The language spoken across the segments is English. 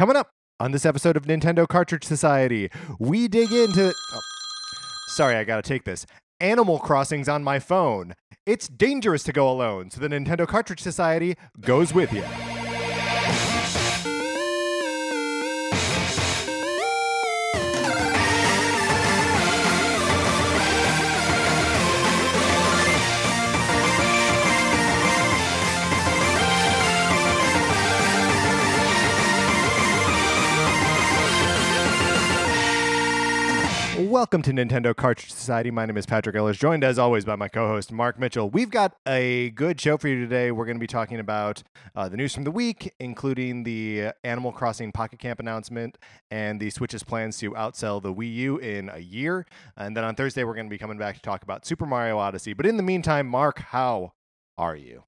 Coming up on this episode of Nintendo Cartridge Society, we dig into. Oh, sorry, I gotta take this. Animal Crossing's on my phone. It's dangerous to go alone, so the Nintendo Cartridge Society goes with you. Welcome to Nintendo Cartridge Society. My name is Patrick Ellis, joined as always by my co host, Mark Mitchell. We've got a good show for you today. We're going to be talking about uh, the news from the week, including the Animal Crossing Pocket Camp announcement and the Switch's plans to outsell the Wii U in a year. And then on Thursday, we're going to be coming back to talk about Super Mario Odyssey. But in the meantime, Mark, how are you?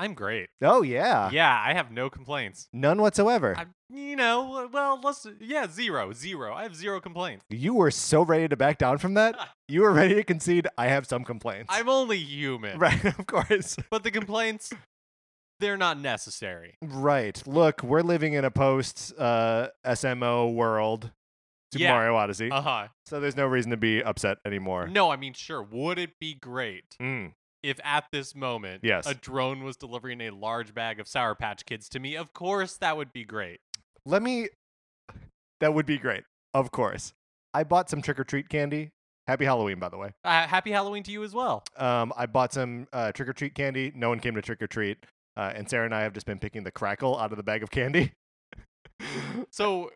I'm great. Oh, yeah. Yeah, I have no complaints. None whatsoever. I, you know, well, let's yeah, zero, zero. I have zero complaints. You were so ready to back down from that. You were ready to concede. I have some complaints. I'm only human, right, of course. But the complaints, they're not necessary. Right. Look, we're living in a post uh, SMO world, Super Yeah. Mario Odyssey. Uh huh. so there's no reason to be upset anymore. No, I mean, sure. Would it be great Mm. If at this moment, Yes. a drone was delivering a large bag of Sour Patch Kids to me? Of course, that would be great. Let me. That would be great. Of course. I bought some trick or treat candy. Happy Halloween, by the way. Uh, happy Halloween to you as well. Um, I bought some uh, trick or treat candy. No one came to trick or treat. Uh, and Sarah and I have just been picking the crackle out of the bag of candy. So,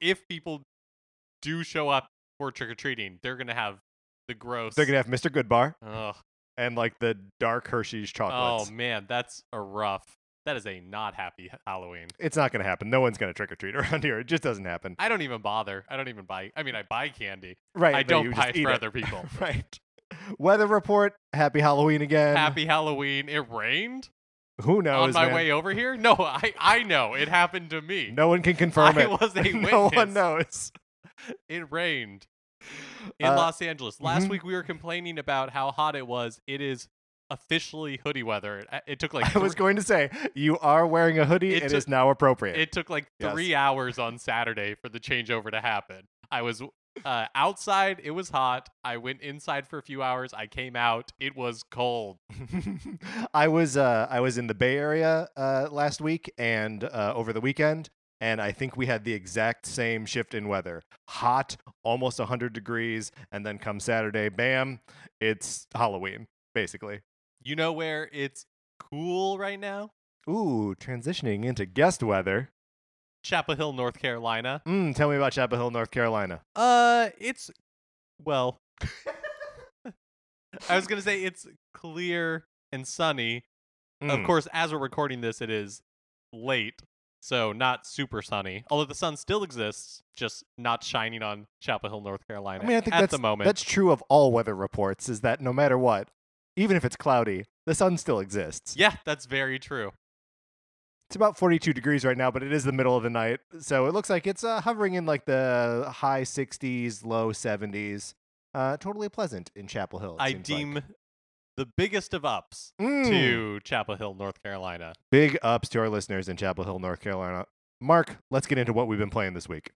if people do show up for trick or treating, they're gonna have the gross. They're gonna have Mr. Goodbar Ugh. And like the dark Hershey's oh, chocolates. Oh man, that's a rough. That is a not happy Halloween. It's not gonna happen. No one's gonna trick or treat around here. It just doesn't happen. I don't even bother. I don't even buy. I mean, I buy candy. Right. I don't buy for it. other people. right. Weather report. Happy Halloween again. Happy Halloween. It rained Who knows? on my man? way over here. No, I I know it happened to me. No one can confirm I it. was a witness. no one knows. It rained in Uh, Los Angeles. Last mhm. week we were complaining about how hot it was. It is officially hoodie weather. It, it took like I was going to say you are wearing a hoodie. It It took- is now appropriate. It took like Yes. three hours on Saturday for the changeover to happen. I was uh, outside. It was hot. I went inside for a few hours. I came out. It was cold. I was uh, I was in the Bay Area uh, last week and uh, over the weekend, and I think we had the exact same shift in weather: hot, almost 100 degrees, and then come Saturday, bam, it's Halloween, basically. You know where it's cool right now? Ooh, transitioning into guest weather. Chapel Hill, North Carolina. Mm, tell me about Chapel Hill, North Carolina. Uh, it's well. I was gonna say it's clear and sunny. Of Mm. course, as we're recording this, it is late, so not super sunny. Although the sun still exists, just not shining on Chapel Hill, North Carolina. I mean, I think at that's the moment. that's true of all weather reports. Is that no matter what, even if it's cloudy, the sun still exists. yeah, that's very true. It's about 42 degrees right now, but it is the middle of the night, so it looks like it's uh, hovering in like the high 60s, low 70s. Uh, totally pleasant in Chapel Hill. I seems like. The biggest of ups Mm. to Chapel Hill, North Carolina. big ups to our listeners in Chapel Hill, North Carolina. Mark, let's get into what we've been playing this week.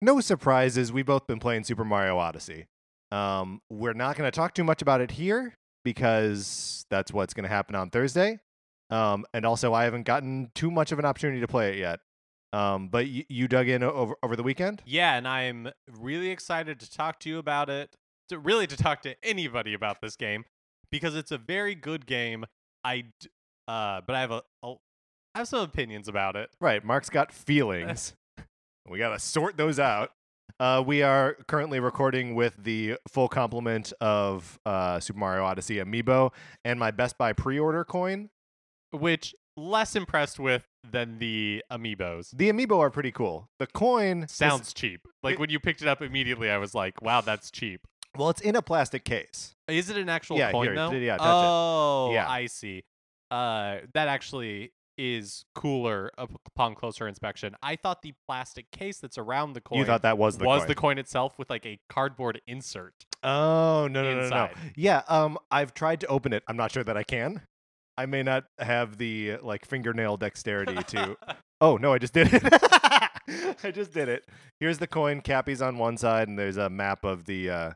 No surprises, we've both been playing Super Mario Odyssey. Um, we're not going to talk too much about it here because that's what's going to happen on Thursday. Um, and also, I haven't gotten too much of an opportunity to play it yet. Um, but y- you dug in over over the weekend. Yeah, and I'm really excited to talk to you about it. To really to talk to anybody about this game because it's a very good game. I d- uh but I have a, a I have some opinions about it. Right. Mark's got feelings. we got to sort those out. Uh, we are currently recording with the full complement of uh, Super Mario Odyssey amiibo and my Best Buy pre order coin. which less impressed with than the amiibos. The amiibo are pretty cool. The coin is- Sounds cheap. Like it- when you picked it up immediately, I was like, "Wow, that's cheap." well, it's in a plastic case. Is it an actual Yeah, coin here, though? yeah, touch it. oh, Yeah. I see. Uh, that actually is cooler upon closer inspection. I thought the plastic case that's around the coin You thought that was the was coin. the coin itself with like a cardboard insert. Oh no no no no, no! Yeah, um, I've tried to open it. I'm not sure that I can. I may not have the like fingernail dexterity to. oh no, I just did it. I just did it. Here's the coin. Cappy's on one side, and there's a map of the uh,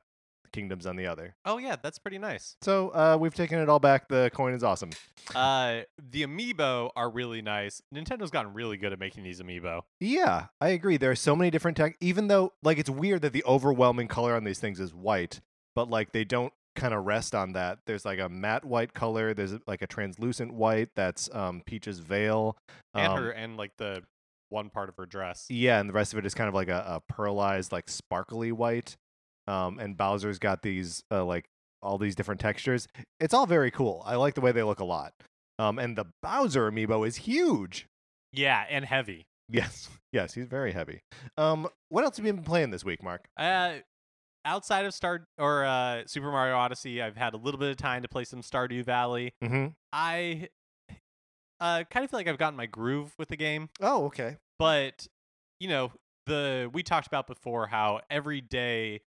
kingdoms on the other. oh yeah, that's pretty nice. So uh, we've taken it all back. The coin is awesome. Uh, the amiibo are really nice. Nintendo's gotten really good at making these amiibo. Yeah, I agree. There are so many different tech. Even though, like, it's weird that the overwhelming color on these things is white, but like they don't kind of rest on that. There's like a matte white color. There's like a translucent white that's um, Peach's veil. And Um, her and like the one part of her dress. Yeah, and the rest of it is kind of like a, a pearlized, like sparkly white. Um, and Bowser's got these uh, like all these different textures. It's all very cool. I like the way they look a lot. Um, and the Bowser amiibo is huge. Yeah, and heavy. Yes, yes, he's very heavy. Um, what else have you been playing this week, Mark? Uh, outside of Star or uh, Super Mario Odyssey, I've had a little bit of time to play some Stardew Valley. Mm-hmm. I uh, kind of feel like I've gotten my groove with the game, Oh, okay. but you know, the we talked about before how every day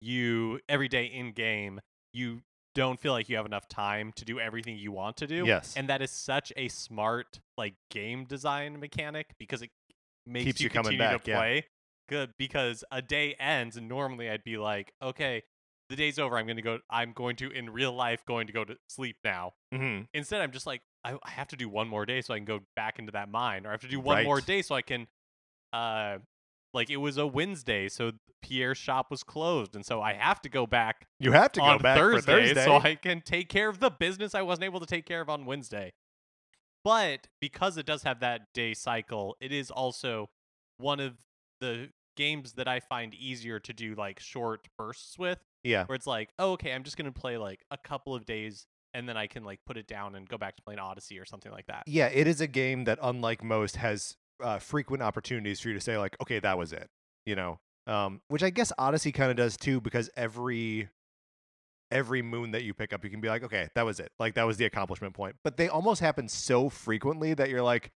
you every day in game you don't feel like you have enough time to do everything you want to do. Yes. And that is such a smart like game design mechanic because it makes Keeps you, you coming back, to yeah. Good because a day ends and normally I'd be like, okay, the day's over. I'm gonna go. I'm going to in real life going to go to sleep now. Mm-hmm. Instead, I'm just like, I, I have to do one more day so I can go back into that mine, or I have to do one more day so I can, uh, like it was a Wednesday, so Pierre's shop was closed, and so I have to go back You have to go on back Thursday, for Thursday. so I can take care of the business I wasn't able to take care of on Wednesday. But because it does have that day cycle, it is also one of the games that I find easier to do like short bursts with, yeah. where it's like, oh, okay, I'm just gonna play like a couple of days, and then I can like put it down and go back to playing Odyssey or something like that. Yeah, it is a game that, unlike most, has uh, frequent opportunities for you to say, like, okay, that was it. You know, um, which I guess Odyssey kind of does too, because every every moon that you pick up, you can be like, okay, that was it. Like that was the accomplishment point. But they almost happen so frequently that you're like,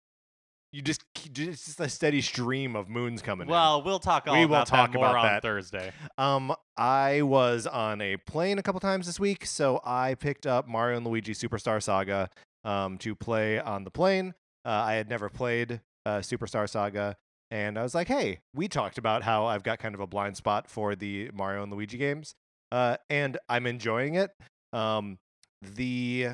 you just it's just a steady stream of moons coming in. Well, we'll talk all We will about talk that more about on that. Thursday. Um, I was on a plane a couple times this week, so I picked up Mario and Luigi Superstar Saga um, to play on the plane. Uh, I had never played uh, Superstar Saga, and I was like, "Hey, we talked about how I've got kind of a blind spot for the Mario and Luigi games, uh, and I'm enjoying it." Um, the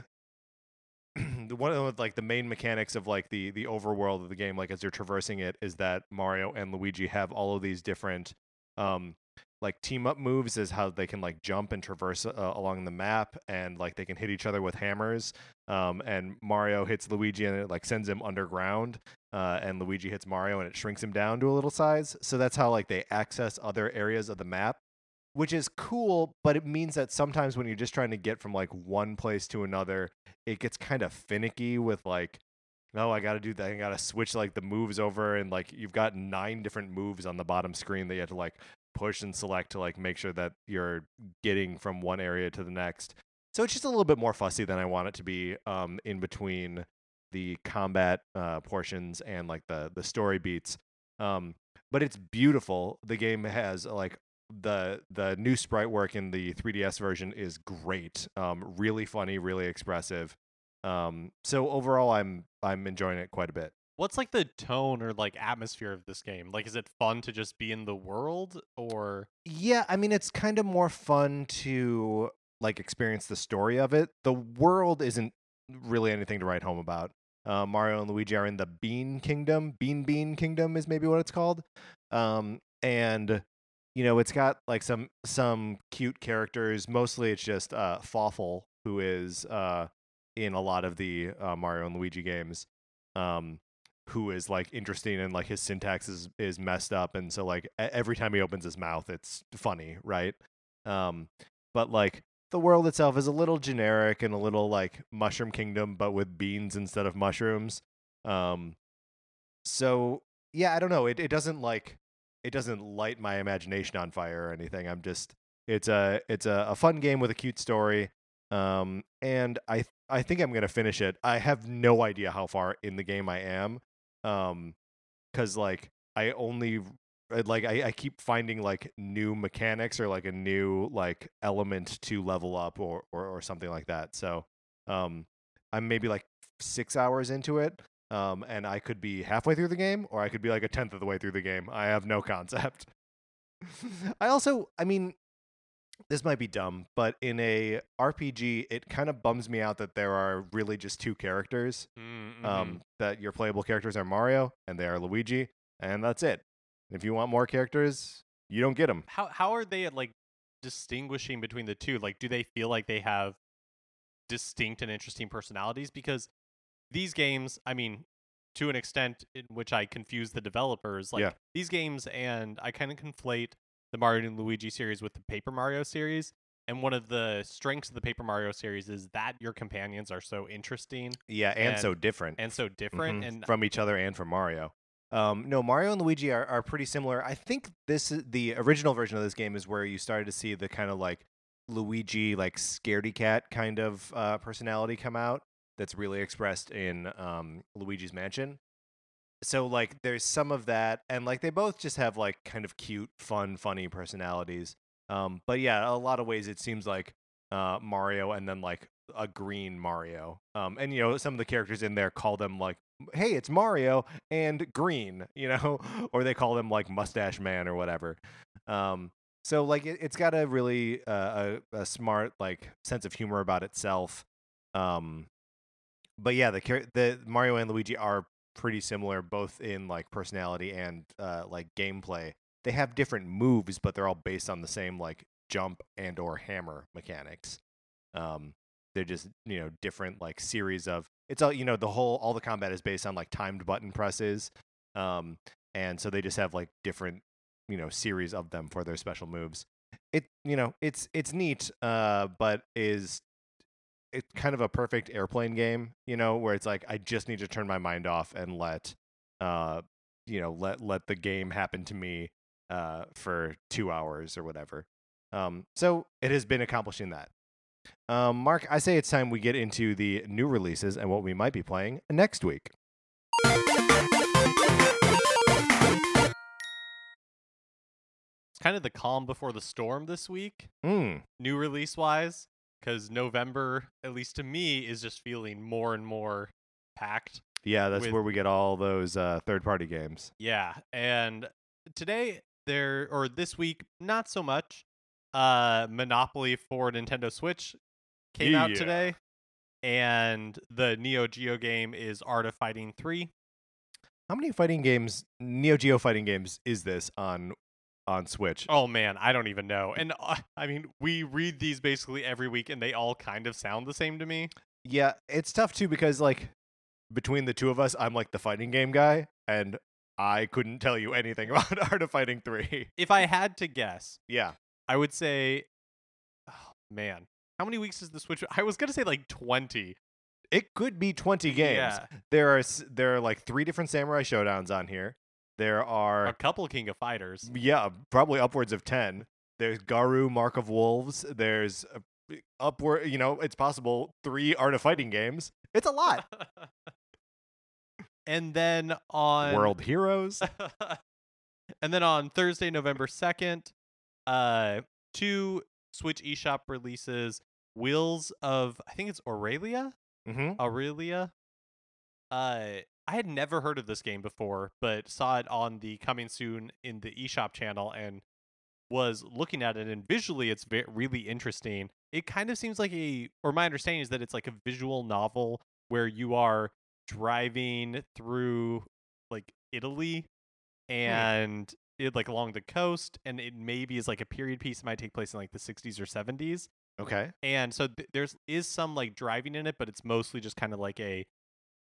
the one of like the main mechanics of like the the overworld of the game, like as you're traversing it, is that Mario and Luigi have all of these different um like team up moves is how they can like jump and traverse uh, along the map and like they can hit each other with hammers. Um and Mario hits Luigi and it like sends him underground uh and Luigi hits Mario and it shrinks him down to a little size. So that's how like they access other areas of the map which is cool but it means that sometimes when you're just trying to get from like one place to another it gets kind of finicky with like no, I got to do that. I got to switch like the moves over, and like you've got nine different moves on the bottom screen that you have to like push and select to like make sure that you're getting from one area to the next. So it's just a little bit more fussy than I want it to be um, in between the combat uh, portions and like the the story beats. Um, but it's beautiful. The game has like the the new sprite work in the 3DS version is great. Um, really funny, really expressive. Um, so overall, I'm I'm enjoying it quite a bit. What's like the tone or like atmosphere of this game? Like, is it fun to just be in the world, or Yeah, I mean it's kind of more fun to like experience the story of it. The world isn't really anything to write home about. Uh, Mario and Luigi are in the Bean Kingdom. Bean Bean Kingdom is maybe what it's called. Um, and you know it's got like some some cute characters. Mostly it's just uh, Fawful, who is uh, in a lot of the uh, Mario and Luigi games. Um, who is like interesting and like his syntax is is messed up and so like every time he opens his mouth it's funny right um but like the world itself is a little generic and a little like mushroom kingdom but with beans instead of mushrooms um so yeah i don't know it, it doesn't like it doesn't light my imagination on fire or anything i'm just it's a it's a, a fun game with a cute story um and i I think I'm gonna finish it. I have no idea how far in the game I am, um, because like I only uh, like I, I keep finding like new mechanics or like a new like element to level up or or, or something like that. So, um, I'm maybe like six hours into it. Um, and I could be halfway through the game, or I could be like a tenth of the way through the game. I have no concept. I also, I mean, this might be dumb, but in a RPG, it kind of bums me out that there are really just two characters. Mm, Um, mhm. that your playable characters are Mario and they are Luigi, and that's it. If you want more characters, you don't get them. how how are they at like distinguishing between the two? Like, do they feel like they have distinct and interesting personalities? Because these games, I mean, to an extent in which I confuse the developers, like Yeah. these games, and I kind of conflate the Mario and Luigi series with the Paper Mario series. And one of the strengths of the Paper Mario series is that your companions are so interesting Yeah, and, so different. and so different. Mhm, And from each other and from Mario. Um, no, Mario and Luigi are, are pretty similar. I think this is the original version of this game is where you started to see the kind of like Luigi, like scaredy cat kind of uh, personality come out. That's really expressed in um, Luigi's Mansion. So like, there's some of that, and like they both just have like kind of cute, fun, funny personalities. Um, but yeah, a lot of ways it seems like uh, Mario and then like a green Mario. Um, and you know, some of the characters in there call them like, "Hey, it's Mario and green," you know, or they call them like Mustache Man or whatever. Um, so like, it, it's got a really uh, a, a smart like sense of humor about itself. Um, but yeah, the the Mario and Luigi are pretty similar, both in like personality and uh, like gameplay. They have different moves, but they're all based on the same like jump and or hammer mechanics. Um, they're just you know different like series of it's all you know the whole all the combat is based on like timed button presses, um, and so they just have like different you know series of them for their special moves. It you know it's it's neat, uh, but is it's kind of a perfect airplane game, you know, where it's like I just need to turn my mind off and let uh you know, let let the game happen to me uh for 2 hours or whatever. Um so it has been accomplishing that. Um Mark, I say it's time we get into the new releases and what we might be playing next week. it's kind of the calm before the storm this week. Mm. new release wise because November, at least to me, is just feeling more and more packed. Yeah, that's With- where we get all those uh third party games. Yeah, and today there or this week, not so much. Uh, Monopoly for Nintendo Switch came out today, and the Neo Geo game is Art of Fighting Three. How many fighting games, Neo Geo fighting games is this on on Switch? Oh man, I don't even know. And uh, I mean, we read these basically every week, and they all kind of sound the same to me. Yeah, it's tough too because like between the two of us, I'm like the fighting game guy, and I couldn't tell you anything about Art of Fighting Three. If I had to guess, Yeah, I would say, oh, man, how many weeks is the Switch? I was gonna say like twenty. it could be 20 games. Yeah, There are there are like three different Samurai Showdowns on here. There are a couple King of Fighters. yeah, probably upwards of 10. There's Garou Mark of Wolves. There's uh, upward, you know, it's possible three Art of Fighting games. It's a lot. and then on World Heroes. and then on Thursday, November second, uh, two Switch eShop releases: Wheels of I think it's Aurelia. hmm Aurelia. Uh, I had never heard of this game before, but saw it on the coming soon in the eShop channel and was looking at it. And visually, it's ve- really interesting. It kind of seems like a, or my understanding is that it's like a visual novel where you are driving through like Italy hmm. and it like along the coast, and it maybe is like a period piece. It might take place in like the 60s or 70s Okay. and so th- there's is some like driving in it but it's mostly just kind of like a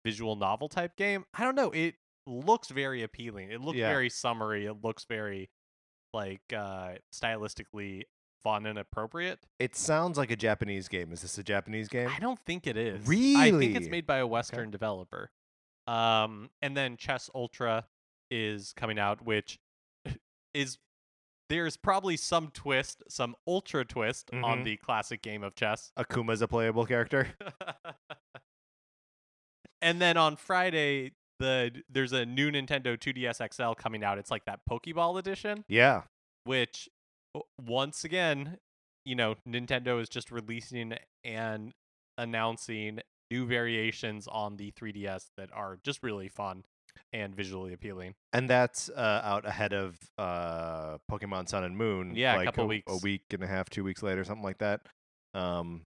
visual novel type game i don't know it looks very appealing it looks Yeah. very summery it looks very like uh stylistically fun and appropriate It sounds like a Japanese game. Is this a Japanese game? i don't think it is Really? i think it's made by a western developer um and then chess ultra is coming out which is there's probably some twist some ultra twist on Mhm. the classic game of chess Akuma's a playable character. and then on Friday, the there's a new Nintendo 2DS XL coming out. It's like that Pokeball edition, Yeah. which once again, you know, Nintendo is just releasing and announcing new variations on the 3DS that are just really fun and visually appealing. And that's uh, out ahead of uh, Pokemon Sun and Moon. Yeah, a like couple a, weeks. A week and a half, two weeks later, something like that. Um,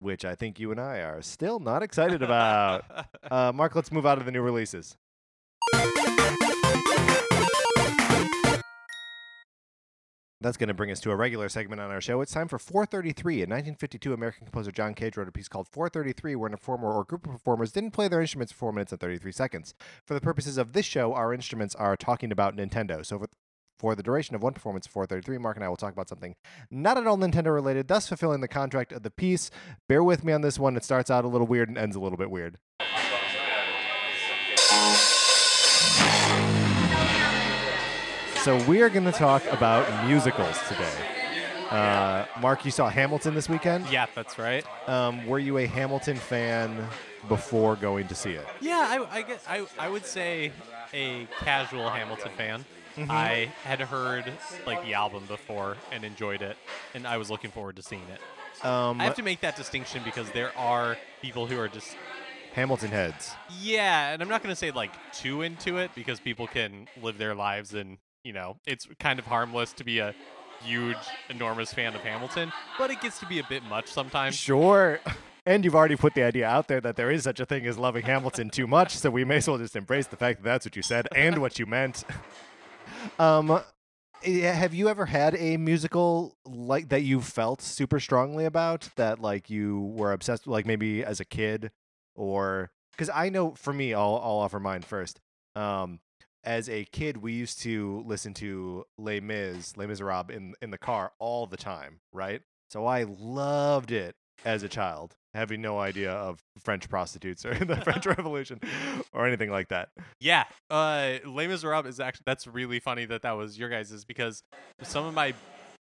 which I think you and I are still not excited about. uh, Mark, let's move out of the new releases. That's going to bring us to a regular segment on our show. It's time for 433. In 1952, American composer John Cage wrote a piece called 433, where a performer or group of performers didn't play their instruments for 4 minutes and 33 seconds. For the purposes of this show, our instruments are talking about Nintendo. So for, the duration of one performance of 433, Mark and I will talk about something not at all Nintendo related, thus fulfilling the contract of the piece. Bear with me on this one. It starts out a little weird and ends a little bit weird. So we are going to talk about musicals today. Uh, Mark, you saw Hamilton this weekend. yeah, that's right. Um, were you a Hamilton fan before going to see it? Yeah, I, I guess I, I would say a casual Hamilton fan. Mm-hmm. I had heard like the album before and enjoyed it, and I was looking forward to seeing it. Um, I have to make that distinction because there are people who are just Hamilton heads. yeah, and I'm not going to say like too into it because people can live their lives and you know it's kind of harmless to be a huge, enormous fan of Hamilton, but it gets to be a bit much sometimes. Sure. And you've already put the idea out there that there is such a thing as loving Hamilton too much, so we may as well just embrace the fact that that's what you said and what you meant. Um, have you ever had a musical like that you felt super strongly about that like you were obsessed with, like maybe as a kid or because I know for me, I'll I'll offer mine first. Um, as a kid, we used to listen to Les Mis, Les Miserables in in the car all the time, right? So I loved it as a child, having no idea of French prostitutes or the French Revolution or anything like that. Yeah, uh, Les Miserables is actually that's really funny that that was your guys's because some of my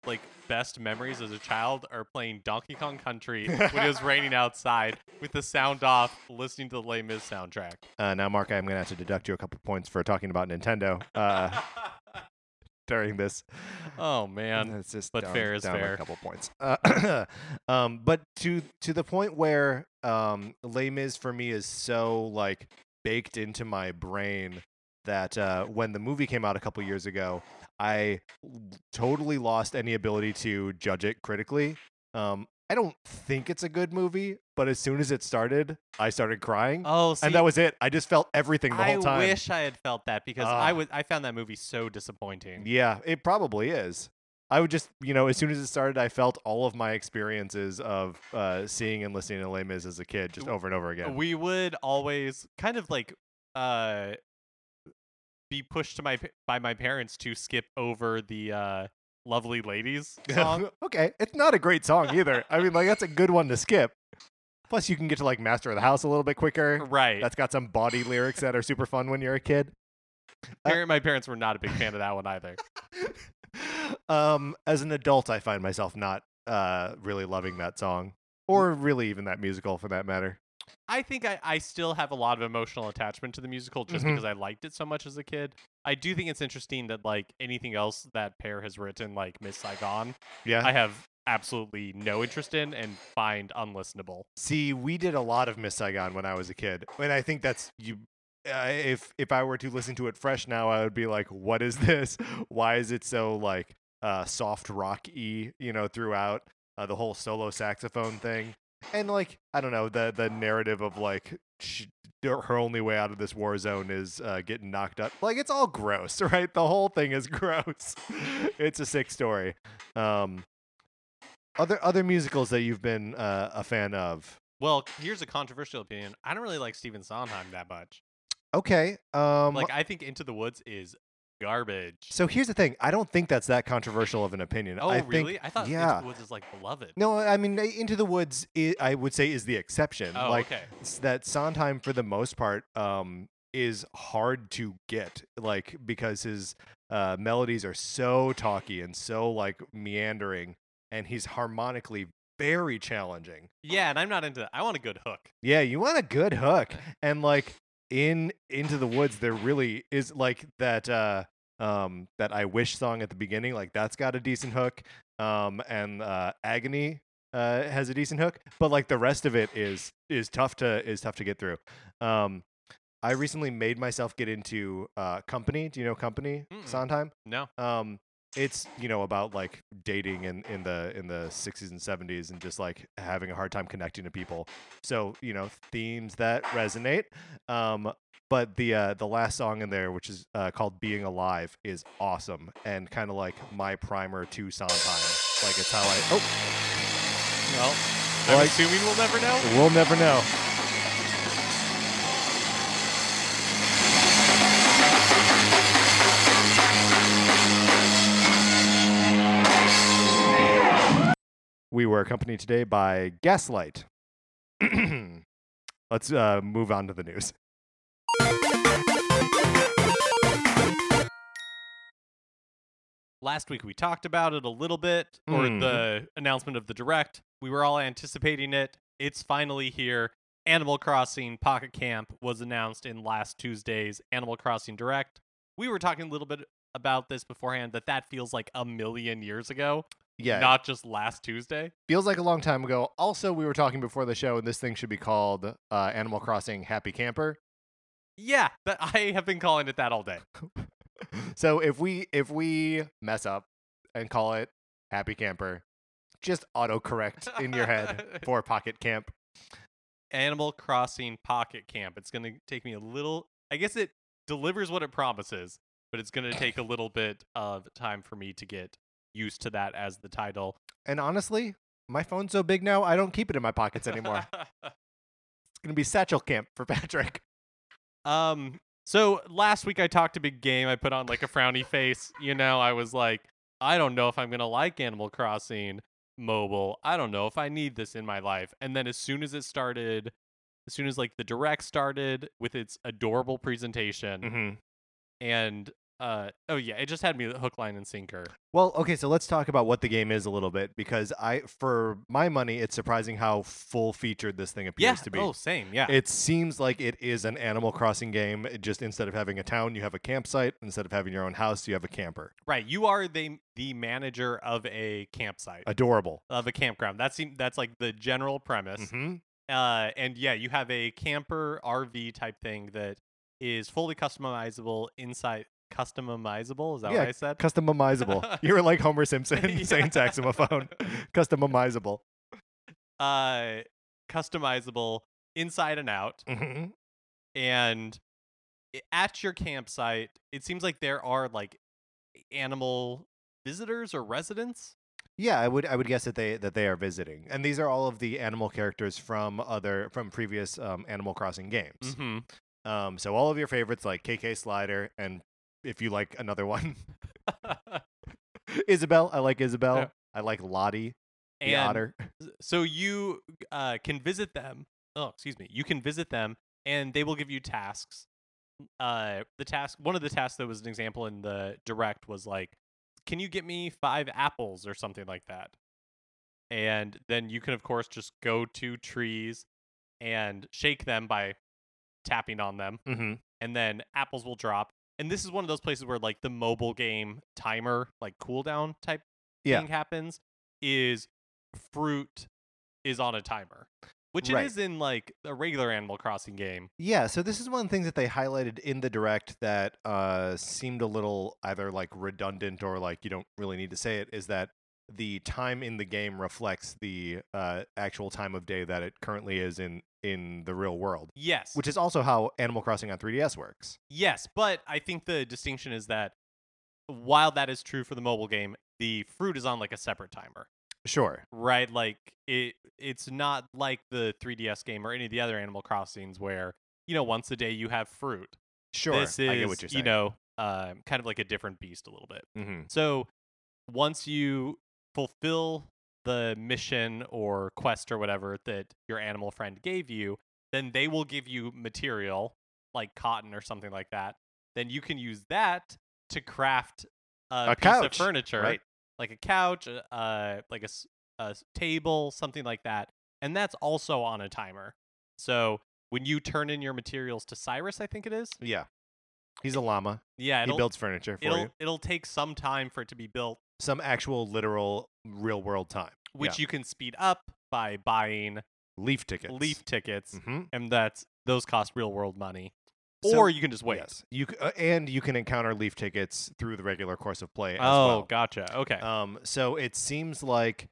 like best memories as a child are playing Donkey Kong Country when it was raining outside with the sound off, listening to the Les Mis soundtrack. Uh, now, Mark, I'm going to have to deduct you a couple points for talking about Nintendo uh, during this. oh man, It's just but down, fair is down fair. A couple points. Uh, um, but to to the point where um, Les Mis for me is so like baked into my brain that uh, when the movie came out a couple years ago, I totally lost any ability to judge it critically. Um, I don't think it's a good movie, but as soon as it started, I started crying, oh, see, and that was it. I just felt everything the I whole time. I wish I had felt that because I Ah. was I found that movie so disappointing. Yeah, it probably is. I would just, you know, as soon as it started, I felt all of my experiences of uh, seeing and listening to Les Mis as a kid just over and over again. We would always kind of like uh be pushed to my by my parents to skip over the uh lovely ladies song. okay, it's not a great song either. I mean, like that's a good one to skip. Plus, you can get to like Master of the House a little bit quicker. right. That's got some body lyrics that are super fun when you're a kid. uh, my parents were not a big fan of that one either. um, as an adult, I find myself not uh, really loving that song, or really even that musical for that matter. I think I, I still have a lot of emotional attachment to the musical just Mhm. because I liked it so much as a kid. I do think it's interesting that like anything else that pair has written, like Miss Saigon, Yeah. I have absolutely no interest in and find unlistenable. See, we did a lot of Miss Saigon when I was a kid, and I think that's you. Uh, if if I were to listen to it fresh now, I would be like, "What is this? Why is it so like uh, soft rock y?" You know, throughout uh, the whole solo saxophone thing, and like I don't know the the narrative of like sh- her only way out of this war zone is uh, getting knocked up. Like it's all gross, right? The whole thing is gross. it's a sick story. Um, other other musicals that you've been uh, a fan of. Well, here's a controversial opinion. I don't really like Stephen Sondheim that much. Okay. Um Like I think Into the Woods is garbage. so here's the thing. I don't think that's that controversial of an opinion. oh, I think, really? I thought yeah. Into the Woods is like beloved. No, I mean Into the Woods i I would say is the exception. Oh, like okay. that Sondheim for the most part um is hard to get like because his uh melodies are so talky and so like meandering and he's harmonically very challenging. Yeah, and I'm not into that. I want a good hook. Yeah, you want a good hook. And like in Into the Woods, there really is like that uh um that I wish song at the beginning, like that's got a decent hook. Um and uh Agony uh has a decent hook, but like the rest of it is is tough to is tough to get through. Um I recently made myself get into uh Company. Do you know Company? Mm-mm. Sondheim? No. um it's you know about like dating in in the in the 60s and 70s and just like having a hard time connecting to people so you know themes that resonate um but the uh the last song in there which is uh called being alive is awesome and kind of like my primer to Sondheim like it's how i oh Well, I'm assuming we'll never know. we'll never know We were accompanied today by Gaslight. Let's uh, move on to the news. Last week we talked about it a little bit, or Mhm. the announcement of the direct. We were all anticipating it. It's finally here. Animal Crossing Pocket Camp was announced in last Tuesday's Animal Crossing Direct. We were talking a little bit about this beforehand that that feels like a million years ago, Yeah, not just last Tuesday. feels like a long time ago. Also, we were talking before the show, and this thing should be called uh, Animal Crossing Happy Camper. Yeah, but I have been calling it that all day. so if we if we mess up and call it Happy Camper, just autocorrect in your head for Pocket Camp. Animal Crossing Pocket Camp. It's going to take me a little. I guess it delivers what it promises, but it's going to take a little bit of time for me to get used to that as the title. And honestly, my phone's so big now, I don't keep it in my pockets anymore. it's gonna be Satchel Camp for Patrick. um. So last week I talked a big game. I put on like a frowny face. You know, I was like, I don't know if I'm gonna like Animal Crossing mobile. I don't know if I need this in my life. And then as soon as it started, as soon as like the direct started with its adorable presentation, Mm-hmm. and uh oh yeah it just had me hook line and sinker Well, okay, so let's talk about what the game is a little bit because I, for my money, it's surprising how full featured this thing appears yeah to be. oh same yeah It seems like it is an Animal Crossing game. it Just instead of having a town, you have a campsite. Instead of having your own house, you have a camper. right you are the the manager of a campsite Adorable. of a campground that's that's like the general premise hmm uh and yeah you have a camper rv type thing that is fully customizable inside customizable is that Yeah, what i said Customizable. you were like Homer Simpson Yeah. saying saxophone. Customizable. uh customizable inside and out hmm and at your campsite it seems like there are like animal visitors or residents Yeah, I would I would guess that they that they are visiting, and these are all of the animal characters from other from previous um, Animal Crossing games. mm-hmm. Um, so all of your favorites like KK Slider, and if you like another one, Isabelle. I like Isabelle. Yeah. I like Lottie the and otter. so you uh, can visit them oh excuse me you can visit them and they will give you tasks uh the task one of the tasks that was an example in the direct was like can you get me five apples or something like that and then you can of course just go to trees and shake them by tapping on them Mm-hmm. and then apples will drop and this is one of those places where like the mobile game timer like cooldown type Yeah. thing happens is fruit is on a timer which Right. it is in like a regular animal crossing game Yeah, so this is one of the things that they highlighted in the direct that uh, seemed a little either like redundant or like you don't really need to say it is that the time in the game reflects the uh, actual time of day that it currently is in in the real world, yes which is also how Animal Crossing on 3DS works. yes but i think the distinction is that while that is true for the mobile game the fruit is on like a separate timer Sure. right like it it's not like the 3ds game or any of the other animal crossings where you know once a day you have fruit Sure. this is I get what you're saying. you know um, kind of like a different beast a little bit hmm So once you fulfill the mission or quest or whatever that your animal friend gave you, then they will give you material like cotton or something like that. Then you can use that to craft a, A piece couch, of furniture, right. like a couch, uh, uh, like a a table, something like that, and that's also on a timer. So when you turn in your materials to Cyrus, I think it is. Yeah. He's a llama. Yeah, He builds furniture for it'll you. it'll take some time for it to be built, Some actual literal real world time. which Yeah. you can speed up by buying leaf tickets. leaf tickets, hmm and that's those cost real world money. So- or you can just wait. Yes. You uh, and you can encounter leaf tickets through the regular course of play as Oh, well. gotcha. Okay. Um, so it seems like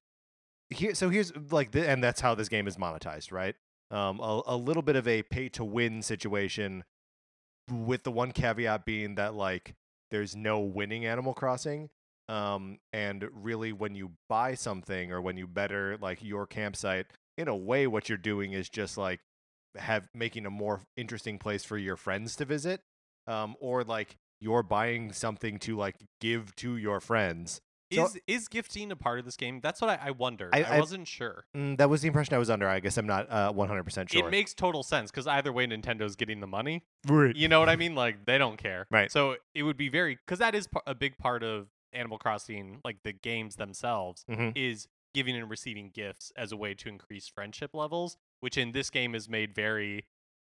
here. So here's like, the, and that's how this game is monetized, right? Um, a, a little bit of a pay to win situation, with the one caveat being that like there's no winning Animal Crossing. Um, and really, when you buy something or when you better like your campsite, in a way, what you're doing is just like have making a more interesting place for your friends to visit. Um, or like you're buying something to like give to your friends. So- is is gifting a part of this game? That's what I, I wondered. I- I, I- wasn't sure. Mm, that was the impression I was under. I guess I'm not uh, 100% sure. It makes total sense because either way, Nintendo's getting the money. right. You know what I mean? Like they don't care. Right. So it would be very because that is a big part of Animal Crossing, like the games themselves, Mhm. is giving and receiving gifts as a way to increase friendship levels. Which in this game is made very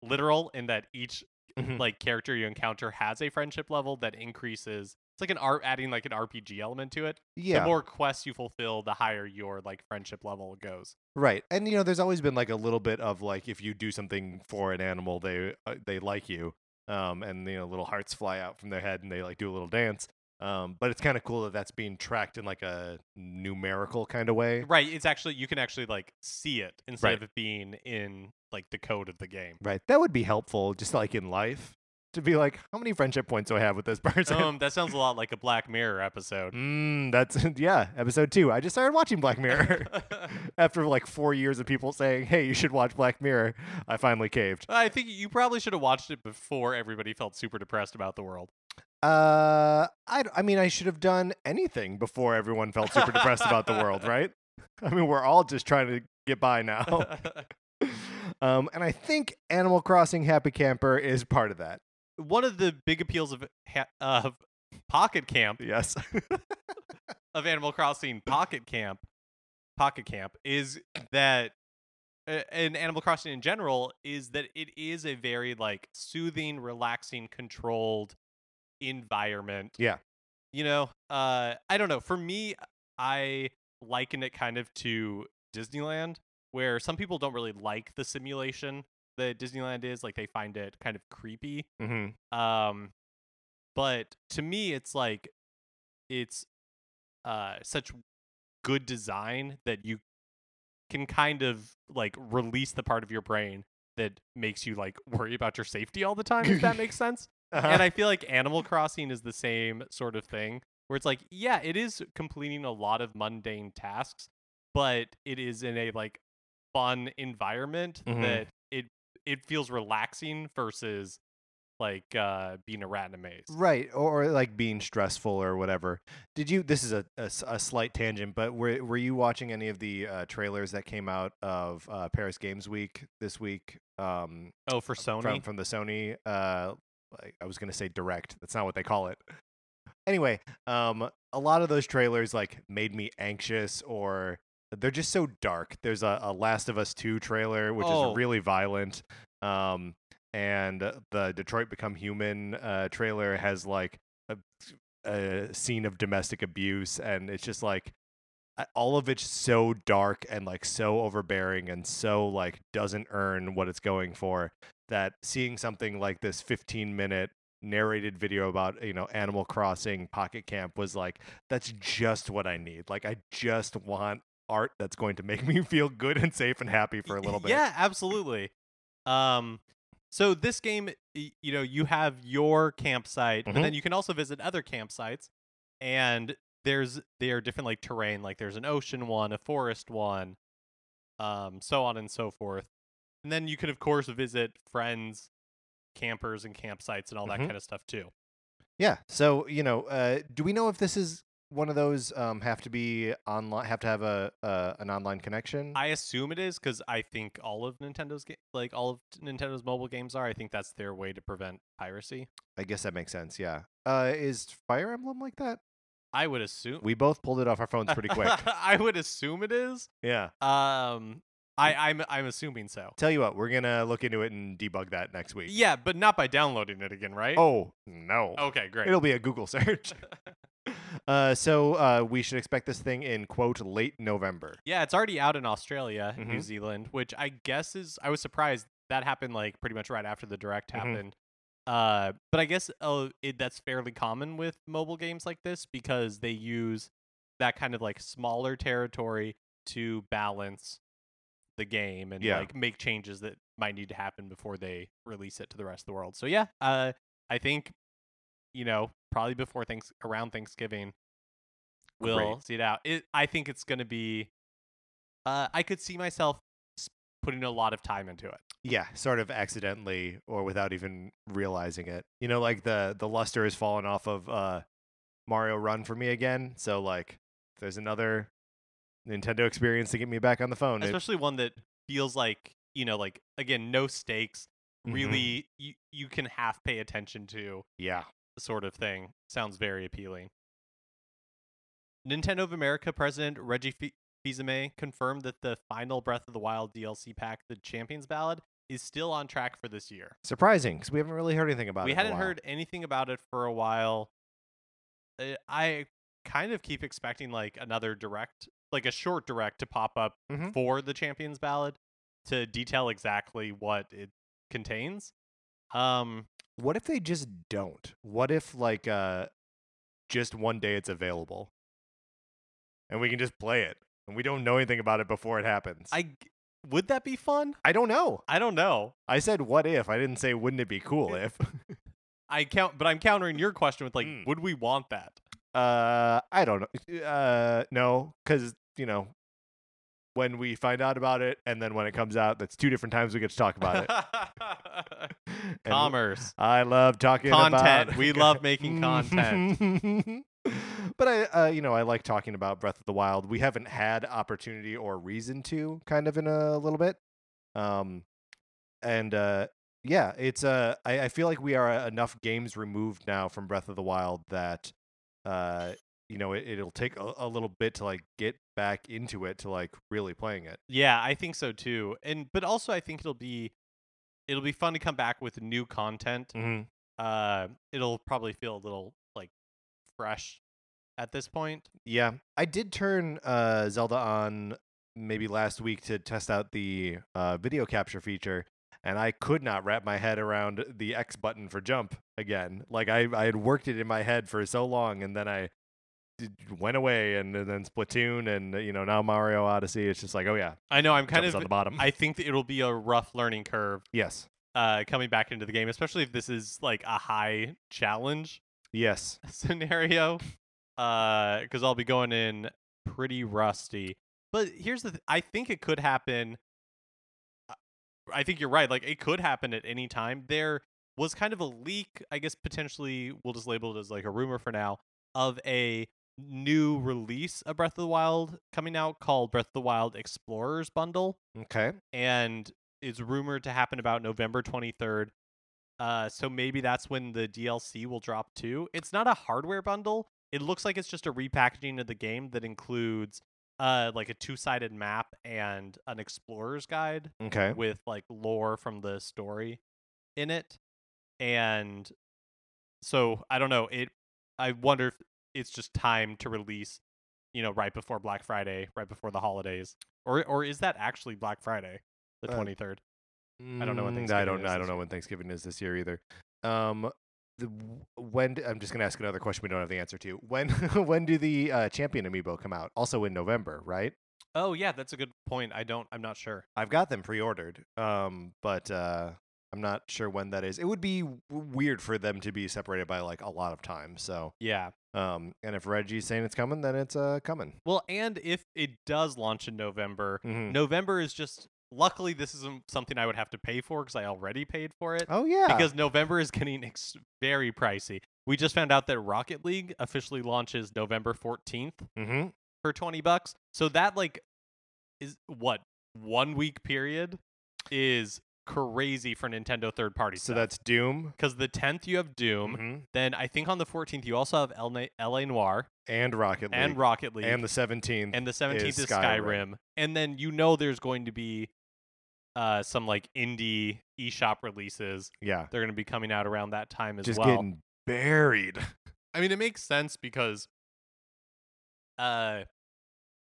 literal in that each Mhm. like character you encounter has a friendship level that increases. It's like an art adding like an RPG element to it. Yeah. The more quests you fulfill, the higher your like friendship level goes. Right. And you know, there's always been like a little bit of like if you do something for an animal, they uh, they like you. Um and you know, little hearts fly out from their head and they like do a little dance. Um but it's kind of cool that that's being tracked in like a numerical kind of way. Right. It's actually you can actually like see it instead Right. of it being in like the code of the game. Right. That would be helpful just like in life to be like how many friendship points do I have with this person? um, that sounds a lot like a Black Mirror episode. Mm, that's yeah, episode 2. I just started watching Black Mirror. After like 4 years of people saying, "Hey, you should watch Black Mirror." I finally caved. I think you probably should have watched it before everybody felt super depressed about the world. Uh, I, I mean, I should have done anything before everyone felt super depressed about the world, right? I mean, we're all just trying to get by now. um, and I think Animal Crossing Happy Camper is part of that. One of the big appeals of ha- of Pocket Camp Yes. of Animal Crossing Pocket Camp, Pocket Camp is that uh, and Animal Crossing in general is that it is a very like soothing, relaxing, controlled environment. Yeah. You know, uh I don't know. For me, I liken it kind of to Disneyland where some people don't really like the simulation that Disneyland is, like they find it kind of creepy. mm-hmm. Um, but to me, it's like it's uh such good design that you can kind of like release the part of your brain that makes you like worry about your safety all the time. If that makes sense. Uh-huh. And I feel like Animal Crossing is the same sort of thing where it's like, yeah, it is completing a lot of mundane tasks, but it is in a like fun environment Mhm. that it it feels relaxing versus like uh being a rat in a maze. Right, or, or like being stressful or whatever. Did you? This is a a slight tangent, but were were you watching any of the uh, trailers that came out of uh, Paris Games Week this week? Um, Oh, for Sony. from from the Sony. Like, I was gonna say direct. That's not what they call it. Anyway, um, a lot of those trailers like made me anxious, or they're just so dark. There's a, a Last of Us Two trailer, which Oh. is really violent. Um, and the Detroit Become Human uh, trailer has like a, a scene of domestic abuse, and it's just like all of it's so dark and like so overbearing and so like doesn't earn what it's going for that seeing something like this 15 minute narrated video about you know animal crossing pocket camp was like that's just what i need like i just want art that's going to make me feel good and safe and happy for a little bit Yeah, absolutely. Um, so this game, you know, you have your campsite, but Mhm. then you can also visit other campsites, and there's they are different like terrain. Like there's an ocean one, a forest one, um, so on and so forth. And then you can of course visit friends, campers, and campsites and all that Mhm. kind of stuff too. yeah so you know uh do we know if this is one of those um have to be online have to have a uh, an online connection I assume it is because I think all of Nintendo's ga- like all of Nintendo's mobile games are. I think that's their way to prevent piracy. I guess that makes sense yeah uh is fire emblem like that I would assume. We both pulled it off our phones pretty quick. I would assume it is. yeah. Um, I, I'm I'm assuming so. Tell you what, we're gonna look into it and debug that next week. Yeah, but not by downloading it again, right? Oh no. Okay, great. It'll be a Google search. uh, so uh, we should expect this thing in quote late November. yeah, it's already out in Australia, New Mhm. Zealand, which I guess is I was surprised that happened like pretty much right after the direct Mhm. happened. Uh, but I guess uh, it, that's fairly common with mobile games like this because they use that kind of like smaller territory to balance the game and Yeah. like make changes that might need to happen before they release it to the rest of the world. So yeah, uh, I think you know probably before things around Thanksgiving we'll Great. see it out. It I think it's gonna be. Uh, I could see myself putting a lot of time into it. Yeah, sort of accidentally or without even realizing it. You know, like the the luster has fallen off of uh, Mario Run for me again. So like, there's another Nintendo experience to get me back on the phone. it- especially one that feels like you know like again no stakes Mhm. really you, you can half pay attention to yeah, sort of thing sounds very appealing nintendo of america president reggie Fi- fils confirmed that the final breath of the wild dlc pack the champions ballad is still on track for this year surprising because we haven't really heard anything about we it. a hadn't heard anything about it for a while Uh, i kind of keep expecting like another direct like a short direct to pop up Mhm. for the champions ballad to detail exactly what it contains um What if they just don't? What if like uh, just one day it's available, and we can just play it, and we don't know anything about it before it happens? i would that be fun I don't know. i don't know I said what if. I didn't say wouldn't it be cool if. i count but i'm countering your question with like Mm. would we want that Uh, I don't know. Uh, no, because you know, when we find out about it, and then when it comes out, that's two different times we get to talk about it. Commerce I love talking about Content. about. We love making content. but I, uh, you know, I like talking about Breath of the Wild. We haven't had opportunity or reason to, kind of in a little bit. Um, and uh, yeah, it's uh, I, I feel like we are enough games removed now from Breath of the Wild that, uh, you know, it, it'll take a, a little bit to like get back into it to like really playing it. Yeah, I think so too. And but also I think it'll be it'll be fun to come back with new content. Mm-hmm. Uh it'll probably feel a little like fresh at this point. Yeah, I did turn uh, Zelda on maybe last week to test out the uh, video capture feature, and I could not wrap my head around the X button for jump again. Like I, I had worked it in my head for so long, and then I d- went away, and, then Splatoon, and you know now Mario Odyssey. It's just like, oh yeah, I know I'm kind of on the bottom. I think that it'll be a rough learning curve yes, uh coming back into the game, especially if this is like a high challenge yes, scenario. Uh cuz I'll be going in pretty rusty. But here's the th- I think it could happen I think you're right. Like it could happen at any time. There was kind of a leak, I guess potentially we'll just label it as like a rumor for now, of a new release of Breath of the Wild coming out called Breath of the Wild Explorers Bundle okay, and it's rumored to happen about November 23rd. Uh, so maybe that's when the DLC will drop too. It's not a hardware bundle. It looks like it's just a repackaging of the game that includes uh like a two-sided map and an explorer's guide okay. with like lore from the story in it. And so I don't know, it I wonder if it's just time to release, you know, right before Black Friday, right before the holidays. Or or is that actually Black Friday, the Uh, twenty third? I don't know when Mm, I Thanksgiving don't. is I don't know year. when Thanksgiving is this year either. Um, the when I'm just gonna ask another question we don't have the answer to. When when do the uh, Champion amiibo come out? Also in November, right? Oh yeah, that's a good point. I don't I'm not sure. I've got them pre-ordered. Um, but uh, I'm not sure when that is. It would be w- weird for them to be separated by like a lot of time. So, Yeah. um, and if Reggie's saying it's coming, then it's uh coming. Well, and if it does launch in November, Mhm. November is just luckily this isn't something I would have to pay for because I already paid for it. Oh yeah. because November is getting ex- very pricey. We just found out that Rocket League officially launches November 14th mm-hmm. for 20 bucks. So that like is what one week period is crazy for Nintendo third party So stuff. that's Doom because the 10th you have Doom. mhm, Then I think on the 14th you also have LA, LA Noire and Rocket League and Rocket League. and the 17th. and the 17th is is, Skyrim. Skyrim. And then you know there's going to be uh, some like indie eShop releases. yeah, They're going to be coming out around that time as just well. getting buried. I mean, it makes sense because uh,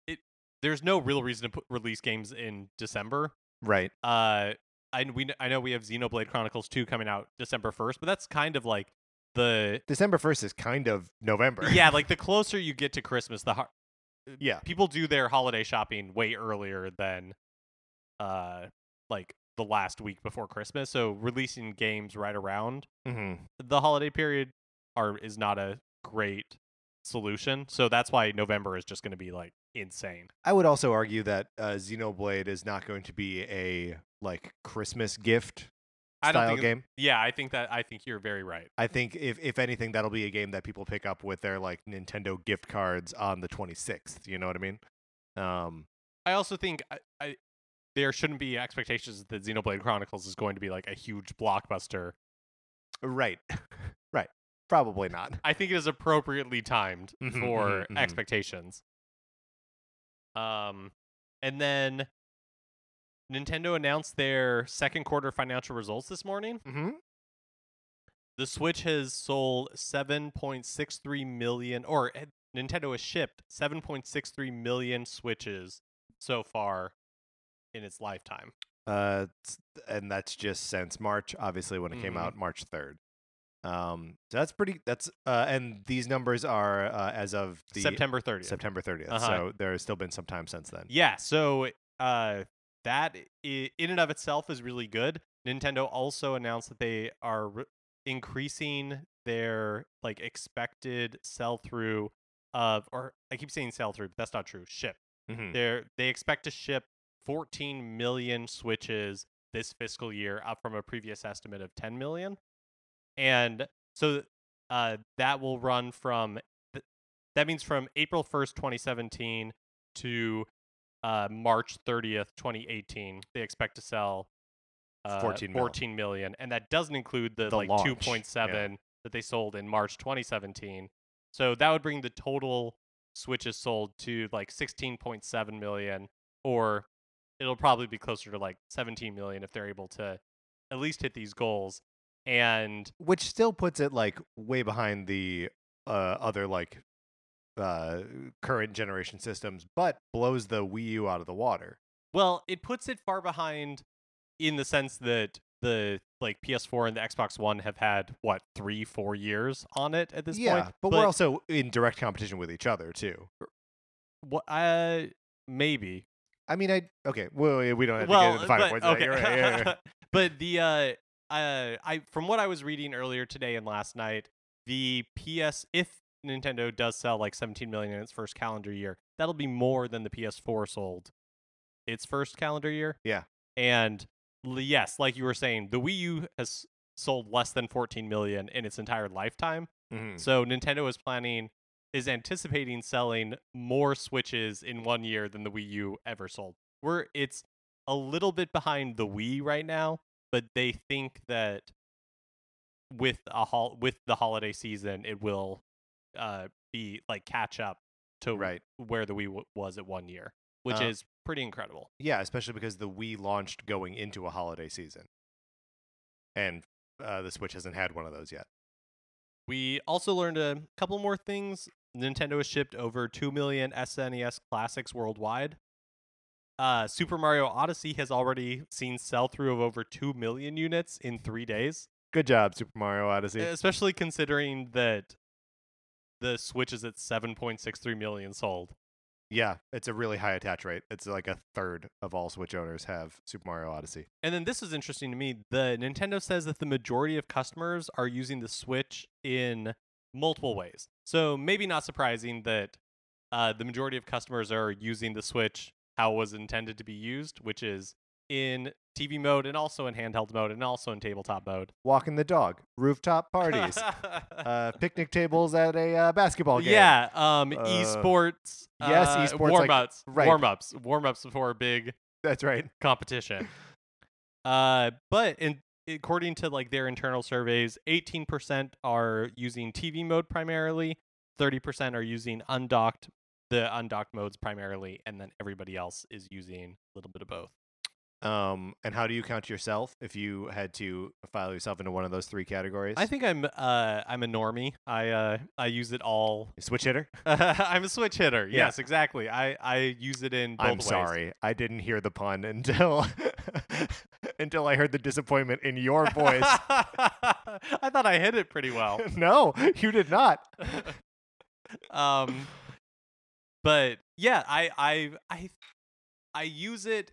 it there's no real reason to put, release games in December. right. Uh, I we I know we have Xenoblade Chronicles 2 coming out December 1st, but that's kind of like the December 1st is kind of November. yeah, like the closer you get to Christmas, the har- yeah. people do their holiday shopping way earlier than uh like the last week before Christmas. So releasing games right around hmm the holiday period are is not a great solution. So that's why November is just going to be like insane. I would also argue that uh, Xenoblade is not going to be a like Christmas gift I don't style think game. Yeah, I think that I think you're very right. I think if if anything, that'll be a game that people pick up with their like Nintendo gift cards on the 26th. You know what I mean? Um, I also think I, I there shouldn't be expectations that Xenoblade Chronicles is going to be like a huge blockbuster. right, right. Probably not. I think it is appropriately timed Mhm, for mhm, mhm. expectations. Um, and then Nintendo announced their second quarter financial results this morning. Mm-hmm. The Switch has sold 7.63 million, or eh, Nintendo has shipped 7.63 million Switches so far in its lifetime. Uh, and that's just since March, obviously, when it came Mhm. out March 3rd. Um, so that's pretty. That's uh, and these numbers are uh, as of the September 30th. September 30th. Uh-huh. So there's still been some time since then. Yeah, so uh, that i- in and of itself is really good. Nintendo also announced that they are re- increasing their like expected sell through of, or I keep saying sell through, but that's not true. Ship. Mhm. They're they expect to ship 14 million Switches this fiscal year, up from a previous estimate of 10 million. And so uh, that will run from th- that means from April 1st, 2017 to uh, March 30th, 2018. They expect to sell uh, 14 mil. 14 million, and that doesn't include the, The like launch, 2.7 that they sold in March 2017. So that would bring the total Switches sold to like 16.7 million, or it'll probably be closer to like 17 million if they're able to at least hit these goals. And Which still puts it like way behind the uh, other like uh, current generation systems, but blows the Wii U out of the water. well, it puts it far behind in the sense that the like PS4 and the Xbox One have had what three, four years on it at this yeah, point. but, we're also in direct competition with each other too. what? Uh, maybe. I mean, I okay. Well, we don't have to get into the but, points. okay. Right, yeah, yeah. but the uh, uh, I from what I was reading earlier today and last night, the PS if Nintendo does sell like 17 million in its first calendar year, that'll be more than the PS4 sold its first calendar year. Yeah. And yes, like you were saying, the Wii U has sold less than 14 million in its entire lifetime. Mhm. So Nintendo is planning is anticipating selling more Switches in one year than the Wii U ever sold. We're it's a little bit behind the Wii right now, but they think that with a hol- with the holiday season, it will uh, be like catch up to Right. where the Wii w- was at one year, which Uh, is pretty incredible. Yeah, especially because the Wii launched going into a holiday season, and uh, the Switch hasn't had one of those yet. We also learned a couple more things. Nintendo has shipped over 2 million SNES classics worldwide. Uh, Super Mario Odyssey has already seen sell through of over 2 million units in three days, Good job, Super Mario Odyssey. especially considering that the Switch is at 7.63 million sold. yeah, it's a really high attach rate. It's like a third of all Switch owners have Super Mario Odyssey. And then this is interesting to me. The Nintendo says that the majority of customers are using the Switch in multiple ways. So maybe not surprising that uh, the majority of customers are using the Switch how it was intended to be used, which is in TV mode and also in handheld mode and also in tabletop mode. Walking the dog, rooftop parties, uh, picnic tables at a uh, basketball game. yeah, um, Uh, esports. yes, uh, esports, like- warm ups, right. warm ups, warm ups before a big that's right. competition. Uh, but in according to like their internal surveys, 18% are using TV mode primarily, 30% are using undocked the undocked modes primarily, and then everybody else is using a little bit of both. Um, and how do you count yourself if you had to file yourself into one of those three categories? I think I'm uh I'm a normie. I uh I use it all. switch hitter. I'm a switch hitter. Yeah. Yes, exactly. I I use it in both I'm ways. sorry, I didn't hear the pun until until I heard the disappointment in your voice. I thought I hit it pretty well. no, you did not. um but yeah, I I I I use it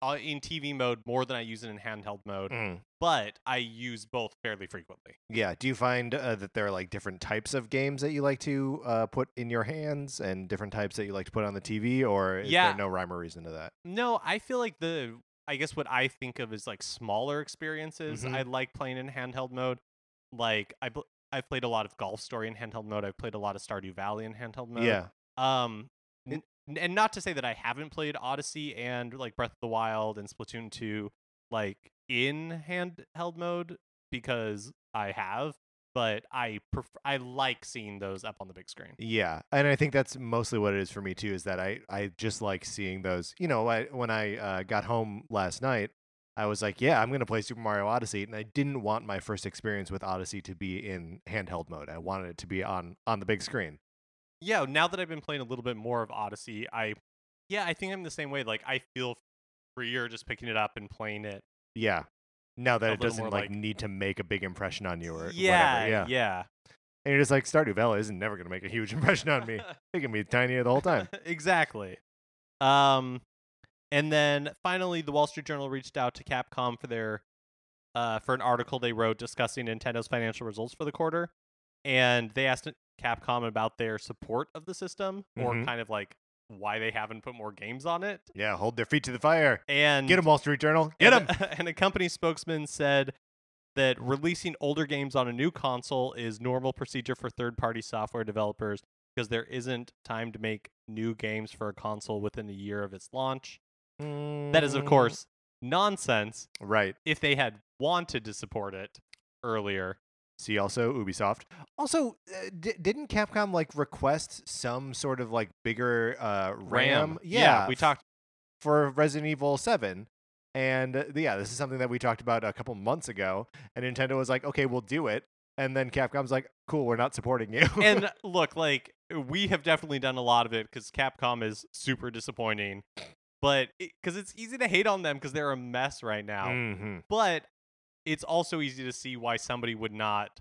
uh, in TV mode more than I use it in handheld mode, Mm. but I use both fairly frequently. Yeah. Do you find uh, that there are like different types of games that you like to uh, put in your hands and different types that you like to put on the TV, or is Yeah. there no rhyme or reason to that? No, I feel like the I guess what I think of as like smaller experiences. Mhm. I like playing in handheld mode. Like I pl- I've played a lot of Golf Story in handheld mode. I've played a lot of Stardew Valley in handheld mode. Yeah. Um, n- and not to say that I haven't played Odyssey and like Breath of the Wild and Splatoon 2 like in handheld mode because I have, but I pref- I like seeing those up on the big screen. Yeah, and I think that's mostly what it is for me too. Is that I I just like seeing those. You know, I, when I uh, got home last night, I was like, yeah, I'm gonna play Super Mario Odyssey, and I didn't want my first experience with Odyssey to be in handheld mode. I wanted it to be on on the big screen. Yeah, now that I've been playing a little bit more of Odyssey, I yeah, I think I'm the same way. Like I feel freer just picking it up and playing it. Yeah. Now that it doesn't like, like- need to make a big impression on you or yeah, whatever. Yeah. yeah. And you're just like Stardew Valley isn't never gonna make a huge impression on me. It can be tiny the whole time. exactly. Um, and then finally, the Wall Street Journal reached out to Capcom for their uh for an article they wrote discussing Nintendo's financial results for the quarter, and they asked Capcom about their support of the system or Mhm. kind of like why they haven't put more games on it. Yeah, hold their feet to the fire. And Get them, Wall Street Journal. Get them. and, a- company spokesman said that releasing older games on a new console is normal procedure for third-party software developers because there isn't time to make new games for a console within a year of its launch. That is, of Mm, course, nonsense right. if they had wanted to support it earlier. See also Ubisoft. Also, uh, d- didn't Capcom like request some sort of like bigger uh, RAM? Yeah, we talked. for Resident Evil Seven, and uh, yeah, this is something that we talked about a couple months ago. And Nintendo was like, "Okay, we'll do it," and then Capcom's like, "Cool, we're not supporting you." and look, like we have definitely done a lot of it because Capcom is super disappointing. But because it's easy to hate on them because they're a mess right now. Mhm. but it's also easy to see why somebody would not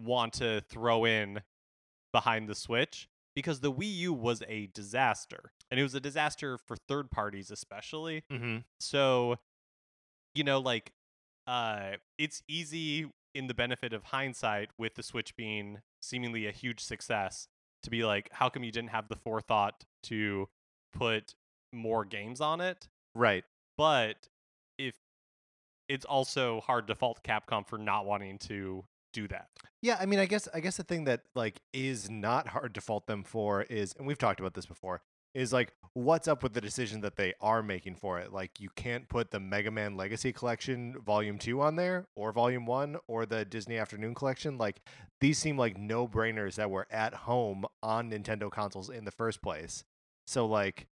want to throw in behind the switch because the Wii U was a disaster and it was a disaster for third parties especially Mhm. so you know like uh it's easy in the benefit of hindsight with the switch being seemingly a huge success to be like how come you didn't have the forethought to put more games on it Right. but if it's also hard to fault Capcom for not wanting to do that. Yeah, I mean, I guess I guess the thing that like is not hard to fault them for is, and we've talked about this before, is like what's up with the decision that they are making for it. Like you can't put the Mega Man Legacy Collection Volume Two on there, or Volume One, or the Disney Afternoon Collection. Like these seem like no brainers that were at home on Nintendo consoles in the first place. So like.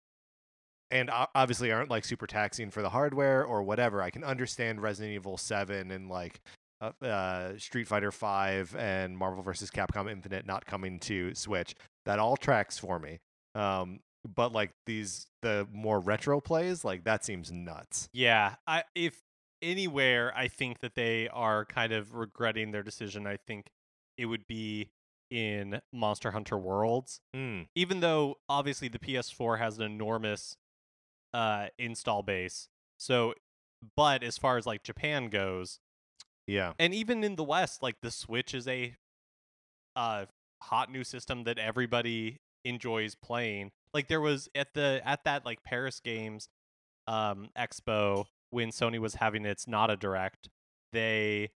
And obviously aren't like super taxing for the hardware or whatever. I can understand Resident Evil 7 and like uh, uh, Street Fighter Five and Marvel vs. Capcom Infinite not coming to Switch. That all tracks for me. Um, but like these the more retro plays, like that seems nuts. Yeah, I if anywhere I think that they are kind of regretting their decision, I think it would be in Monster Hunter Worlds. Mm. Even though obviously the PS4 has an enormous uh install base. So but as far as like Japan goes, Yeah. and even in the west like the switch is a uh hot new system that everybody enjoys playing like there was at the at that like paris games um expo when sony was having its not a direct they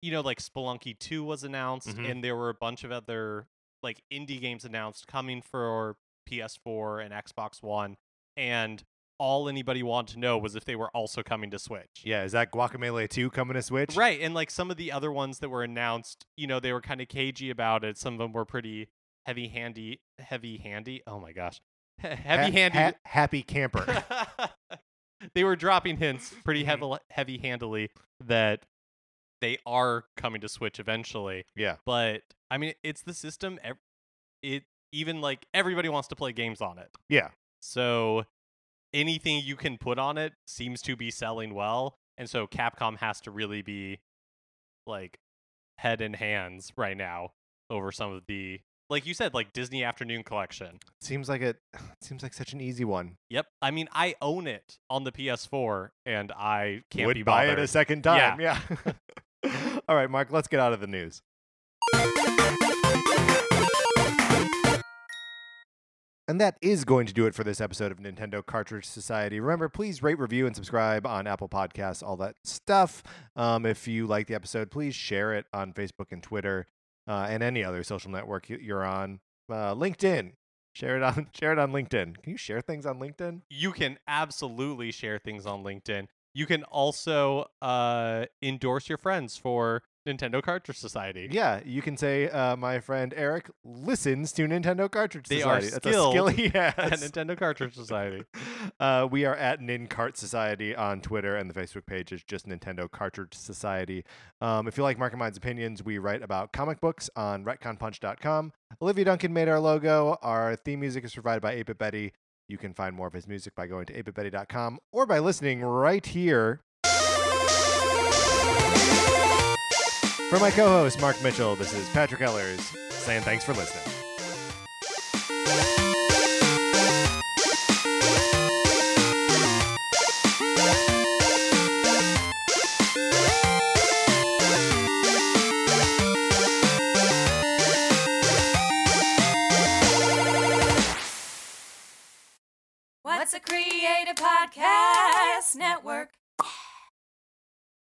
you know like spelunky 2 was announced Mhm. and there were a bunch of other like indie games announced coming for ps4 and xbox one and all anybody wanted to know was if they were also coming to Switch. Yeah, is that Guacamelee 2 coming to Switch? Right, and like some of the other ones that were announced, you know, they were kind of cagey about it. Some of them were pretty heavy handy, heavy handy. Oh my gosh, heavy Ha- handy. ha- happy camper. they were dropping hints pretty Mhm. heavy, heavy handily that they are coming to Switch eventually. yeah. But I mean, it's the system. It even like everybody wants to play games on it. Yeah. So anything you can put on it seems to be selling well. And so Capcom has to really be like head in hands right now over some of the like you said, like Disney Afternoon Collection. Seems like it seems like such an easy one. Yep. I mean, I own it on the PS4 and I can't Would be buy bothered. it a second time. Yeah. All right, Mark, let's get out of the news. And that is going to do it for this episode of Nintendo Cartridge Society. Remember, please rate, review, and subscribe on Apple Podcasts, all that stuff. Um, if you like the episode, please share it on Facebook and Twitter uh, and any other social network you're on. Uh, LinkedIn, share it on share it on LinkedIn. Can you share things on LinkedIn? you can absolutely share things on LinkedIn. You can also uh, endorse your friends for Nintendo Cartridge Society. Yeah, you can say uh, my friend Eric listens to Nintendo Cartridge They are Society. That's a skill skilled he At. Nintendo Cartridge Society. Uh, we are at NinCart Society on Twitter, and the Facebook page is just Nintendo Cartridge Society. Um, if you like Mark and Mine's opinions, we write about comic books on retconpunch.com. Olivia Duncan made our logo. Our theme music is provided by 8 Betty. You can find more of his music by going to 8bitbetty.com or by listening right here. For my co host, Mark Mitchell, this is Patrick Ellers saying thanks for listening. What's a Creative Podcast Network?